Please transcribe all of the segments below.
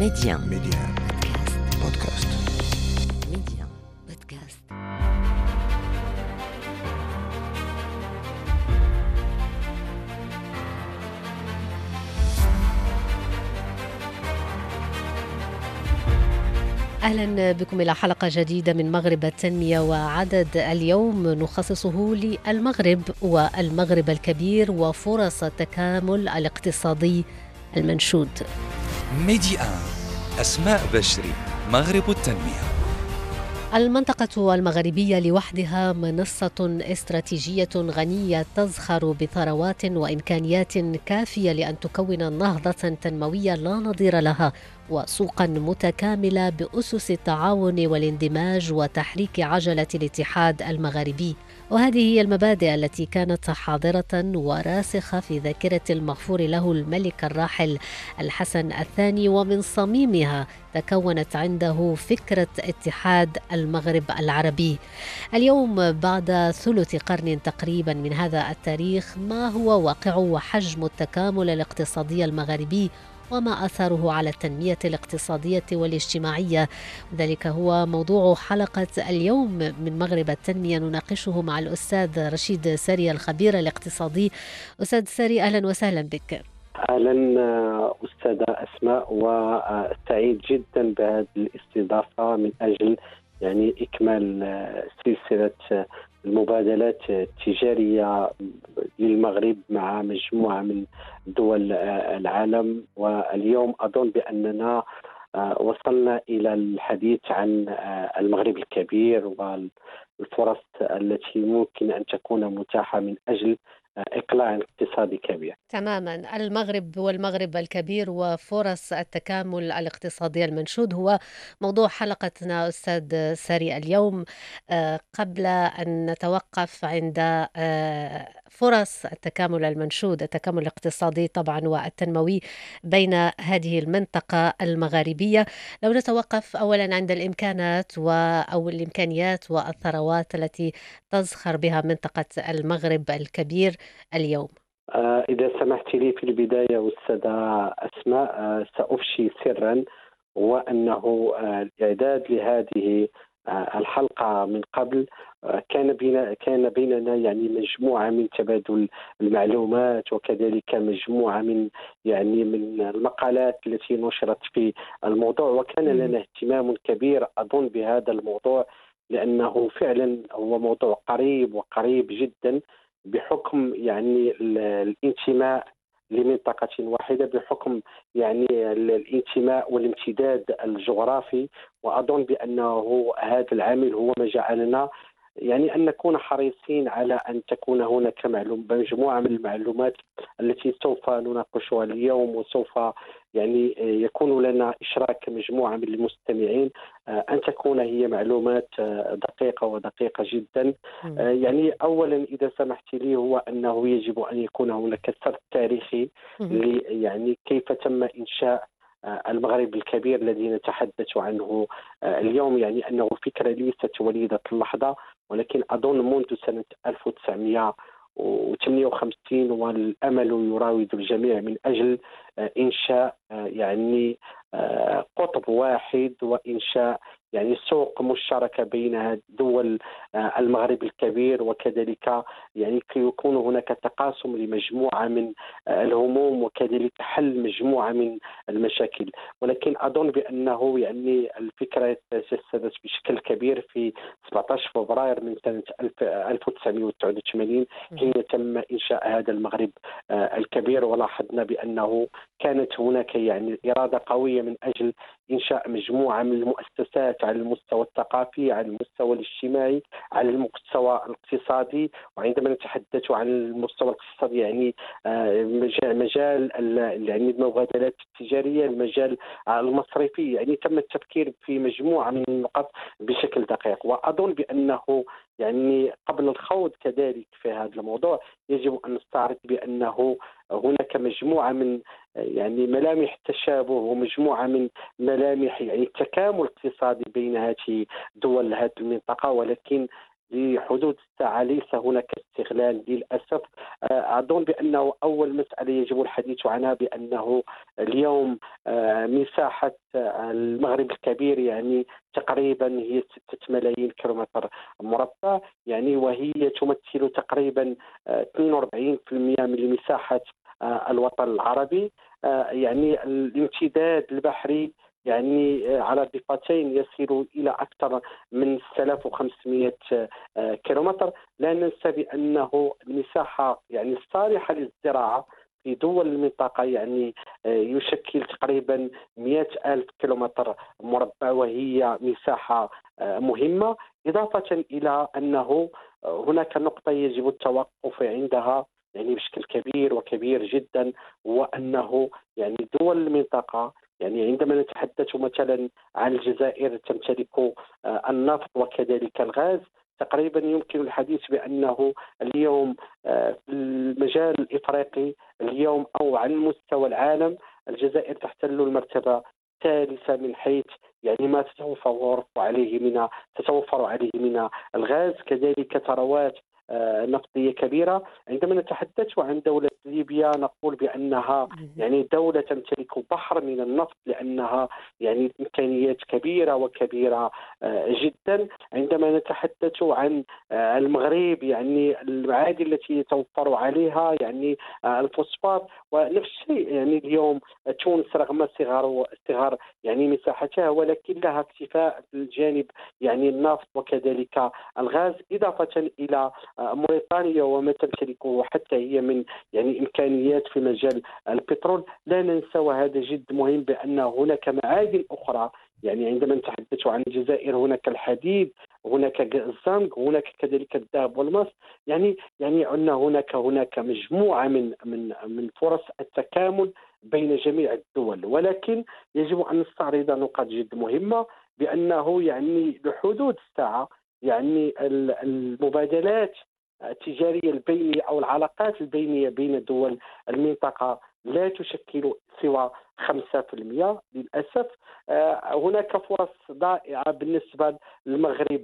Média. Média. Podcast. Média. Podcast. أهلا بكم إلى حلقة جديدة من مغرب التنمية وعدد اليوم نخصصه للمغرب والمغرب الكبير وفرص التكامل الاقتصادي المنشود. ميدي آن أسماء بشري مغرب التنمية. المنطقة المغربية لوحدها منصة استراتيجية غنية تزخر بثروات وإمكانيات كافية لأن تكون نهضة تنموية لا نظير لها وسوقا متكاملة بأسس التعاون والاندماج وتحريك عجلة الاتحاد المغاربي وهذه هي المبادئ التي كانت حاضرة وراسخة في ذاكرة المغفور له الملك الراحل الحسن الثاني ومن صميمها تكونت عنده فكرة اتحاد المغرب العربي. اليوم بعد ثلث قرن تقريبا من هذا التاريخ ما هو واقع وحجم التكامل الاقتصادي المغربي وما اثره على التنمية الاقتصادية والاجتماعية. ذلك هو موضوع حلقة اليوم من مغرب التنمية نناقشه مع الأستاذ رشيد ساري الخبير الاقتصادي. أستاذ ساري أهلا وسهلا بك. أهلا أستاذة أسماء وسعيد جدا بهذه الاستضافة من أجل يعني إكمال سلسلة المبادلات التجارية للمغرب مع مجموعة من دول العالم. واليوم أظن بأننا وصلنا إلى الحديث عن المغرب الكبير والفرص التي ممكن أن تكون متاحة من أجل إقلاع اقتصادي كبير. تماما المغرب والمغرب الكبير وفرص التكامل الاقتصادي المنشود هو موضوع حلقتنا أستاذ ساري اليوم قبل أن نتوقف عند فرص التكامل المنشود التكامل الاقتصادي طبعا والتنموي بين هذه المنطقة المغاربية. لو نتوقف اولا عند الإمكانات و أو الإمكانيات والثروات التي تزخر بها منطقة المغرب الكبير اليوم. إذا سمحت لي في البداية أستاذة أسماء سأفشي سرا هو أنه الإعداد لهذه الحلقة من قبل كان بين كان بيننا يعني مجموعة من تبادل المعلومات وكذلك مجموعة من يعني من المقالات التي نشرت في الموضوع. وكان لنا اهتمام كبير أظن بهذا الموضوع لأنه فعلا هو موضوع قريب وقريب جدا بحكم يعني الانتماء لمنطقة واحدة بحكم يعني الانتماء والامتداد الجغرافي وأظن بأنه هذا العامل هو ما جعلنا يعني أن نكون حريصين على أن تكون هناك معلوم مجموعة من المعلومات التي سوف نناقشها اليوم وسوف يعني يكون لنا إشراك مجموعة من المستمعين أن تكون هي معلومات دقيقة ودقيقة جدا. يعني اولا إذا سمحت لي هو أنه يجب أن يكون هناك سرد تاريخي يعني كيف تم إنشاء المغرب الكبير الذي نتحدث عنه اليوم يعني أنه فكرة ليست وليدة اللحظة ولكن أظن منذ سنة 1958 والأمل يراود الجميع من أجل إنشاء يعني قطب واحد وإنشاء يعني سوق مشتركة بين دول المغرب الكبير وكذلك يعني يكون هناك تقاسم لمجموعة من الهموم وكذلك حل مجموعة من المشاكل. ولكن أظن بأنه يعني الفكرة تجسدت بشكل كبير في 17 فبراير من سنة 1989 حين تم إنشاء هذا المغرب الكبير. ولاحظنا بأنه كانت هناك يعني إرادة قوية من أجل إنشاء مجموعة من المؤسسات على المستوى الثقافي على المستوى الاجتماعي على المستوى الاقتصادي. وعندما نتحدث عن المستوى الاقتصادي يعني مجال يعني المبادلات التجارية المجال المصرفي يعني تم التفكير في مجموعة من النقط بشكل دقيق. وأظن بأنه يعني قبل الخوض كذلك في هذا الموضوع يجب أن نستعرض بأنه هناك مجموعة من يعني ملامح التشابه ومجموعة من ملامح يعني التكامل الاقتصادي بين هذه دول هذه المنطقة ولكن لحدود الساعة ليس هناك استغلال للأسف. آه، أظن بأنه أول مسألة يجب الحديث عنها بأنه اليوم آه، مساحة المغرب الكبير يعني تقريبا هي 6 ملايين كيلومتر مربع يعني وهي تمثل تقريبا 42% من مساحة الوطن العربي. يعني الامتداد البحري يعني آه، على ضفتين يصل إلى أكثر من 6500 آه، كيلومتر. لا ننسى بأنه المساحه يعني الصالحه للزراعة في دول المنطقة يعني آه، يشكل تقريبا 100 ألف كيلومتر مربع وهي مساحة مهمة. إضافة إلى أنه هناك نقطة يجب التوقف عندها يعني بشكل كبير وكبير جدا وأنه يعني دول المنطقة يعني عندما نتحدث مثلا عن الجزائر تمتلك آه، النفط وكذلك الغاز تقريبا يمكن الحديث بأنه اليوم آه، في المجال الإفريقي اليوم أو على مستوى العالم الجزائر تحتل المرتبة الثالثة من حيث يعني ما تتوفر عليه من تتوفر عليه من الغاز. كذلك ثروات آه، نفطيه كبيرة. عندما نتحدث عن دولة ليبيا نقول بأنها يعني دولة تمتلك بحر من النفط لأنها يعني إمكانيات كبيرة وكبيرة آه، جدا. عندما نتحدث عن آه، المغرب يعني المعادن التي يتوفر عليها يعني الفوسفات. ونفس الشيء يعني اليوم تونس رغم صغر صغر يعني مساحتها ولكن لها اكتفاء في الجانب يعني النفط وكذلك الغاز إضافة إلى موريتانيا وما تمتلكه حتى هي من يعني إمكانيات في مجال البترول. لا ننسى وهذا جد مهم بأن هناك معادن أخرى. يعني عندما نتحدث عن الجزائر هناك الحديد هناك الزنك هناك كذلك الذهب والماس. يعني يعني أن هناك هناك مجموعة من من من فرص التكامل بين جميع الدول. ولكن يجب أن نستعرض نقاط جد مهمة بأنه يعني لحدود الساعة يعني المبادلات التجارية البينية أو العلاقات البينية بين دول المنطقة لا تشكل سوى 5% للأسف. آه، هناك فرص ضائعة بالنسبة للمغرب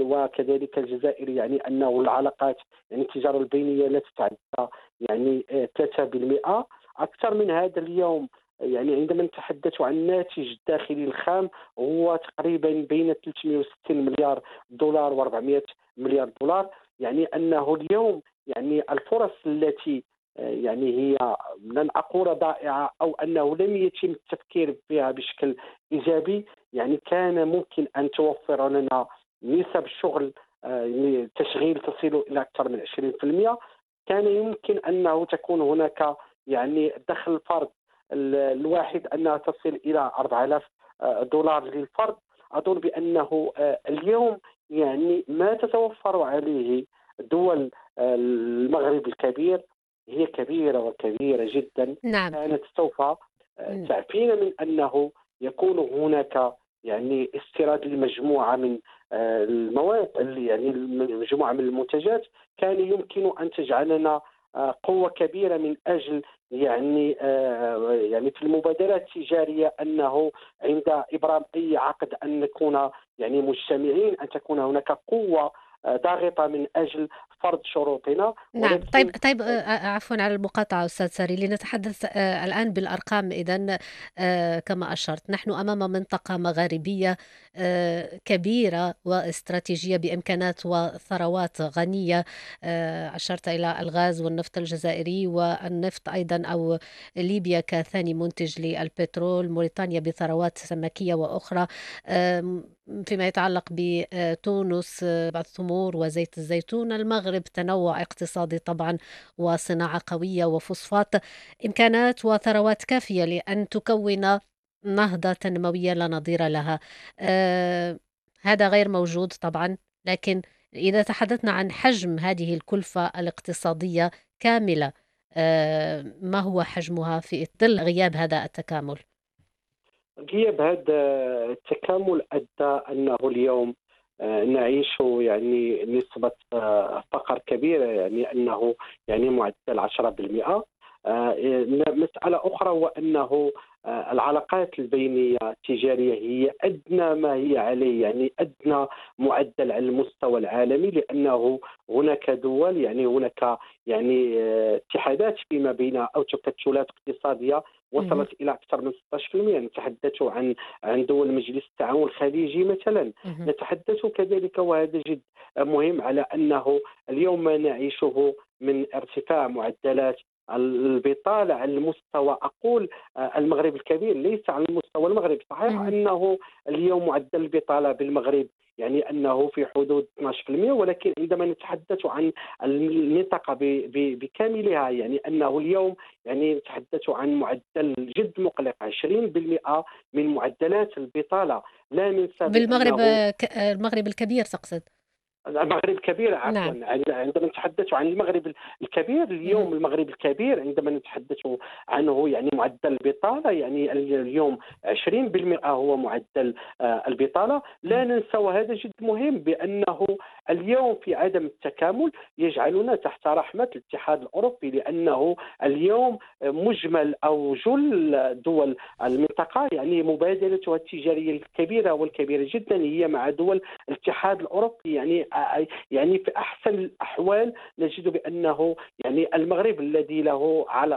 وكذلك الجزائر يعني أنه العلاقات يعني التجارة البينية لا تتعدى يعني 3% آه، أكثر من هذا اليوم يعني عندما نتحدث عن الناتج الداخلي الخام هو تقريبا بين 360 مليار دولار و400 مليار دولار. يعني أنه اليوم يعني الفرص التي آه، يعني هي لن أقول ضائعه أو أنه لم يتم التفكير فيها بشكل إيجابي يعني كان ممكن أن توفر لنا نسب الشغل آه، تشغيل تصل إلى أكثر من 20% كان يمكن أنه تكون هناك يعني دخل الفرد الواحد أنها تصل إلى 4000 آه، دولار للفرد. أظن بأنه اليوم يعني ما تتوفر عليه دول المغرب الكبير هي كبيرة وكبيرة جدا. نعم. كانت سوف تعفينا من أنه يكون هناك يعني استيراد لمجموعة من آه، المواد يعني مجموعة من المنتجات. كان يمكن أن تجعلنا آه، قوة كبيرة من أجل يعني آه، يعني في المبادرات التجارية أنه عند إبرام أي عقد أن نكون يعني مجتمعين أن تكون هناك قوة ضاغطه من أجل فرض شروطنا. نعم. طيب طيب آه، آه، عفوا على المقاطعة أستاذ ساري. لنتحدث آه، الآن بالأرقام. اذا كما أشرت نحن أمام منطقة مغاربية كبيرة واستراتيجية بإمكانات وثروات غنية. أشرت إلى الغاز والنفط الجزائري والنفط أيضا أو ليبيا كثاني منتج للبترول موريتانيا بثروات سمكية وأخرى. فيما يتعلق بتونس بعض التمور وزيت الزيتون المغرب تنوع اقتصادي طبعا وصناعة قوية وفوسفات إمكانات وثروات كافية لأن تكون نهضة تنموية لا نظير لها آه هذا غير موجود طبعا لكن إذا تحدثنا عن حجم هذه الكلفة الاقتصادية كاملة آه ما هو حجمها في ظل غياب هذا التكامل؟ غياب هذا التكامل أدى أنه اليوم آه، نعيش يعني نسبة آه، فقر كبيرة يعني أنه يعني معدل 10% مسألة أخرى وانه آه، العلاقات البينية التجارية هي أدنى ما هي عليه يعني أدنى معدل على المستوى العالمي لأنه هناك دول يعني هناك يعني آه، اتحادات فيما بينها أو تكتلات اقتصادية وصلت إلى أكثر من 16% نتحدث عن عن دول مجلس التعاون الخليجي مثلا. نتحدث كذلك وهذا جد مهم على أنه اليوم ما نعيشه من ارتفاع معدلات البطاله على المستوى أقول آه، المغرب الكبير ليس على المستوى المغرب. صحيح أنه اليوم معدل البطالة بالمغرب يعني أنه في حدود 12% ولكن عندما نتحدث عن المنطقة بكاملها يعني أنه اليوم يعني نتحدث عن معدل جد مقلق 20% من معدلات البطالة. لا ننسى بالمغرب المغرب الكبير تقصد؟ المغرب الكبير عفوا. نعم. عندما نتحدث عن المغرب الكبير اليوم المغرب الكبير عندما نتحدث عنه يعني معدل البطالة يعني اليوم 20% هو معدل آه، البطالة. لا ننسى وهذا جد مهم بأنه اليوم في عدم التكامل يجعلنا تحت رحمة الاتحاد الأوروبي لأنه اليوم مجمل أو جل دول المنطقة. يعني مبادلتها التجارية الكبيرة والكبيرة جدا هي مع دول الاتحاد الأوروبي. يعني يعني في أحسن الأحوال نجد بأنه يعني المغرب الذي له على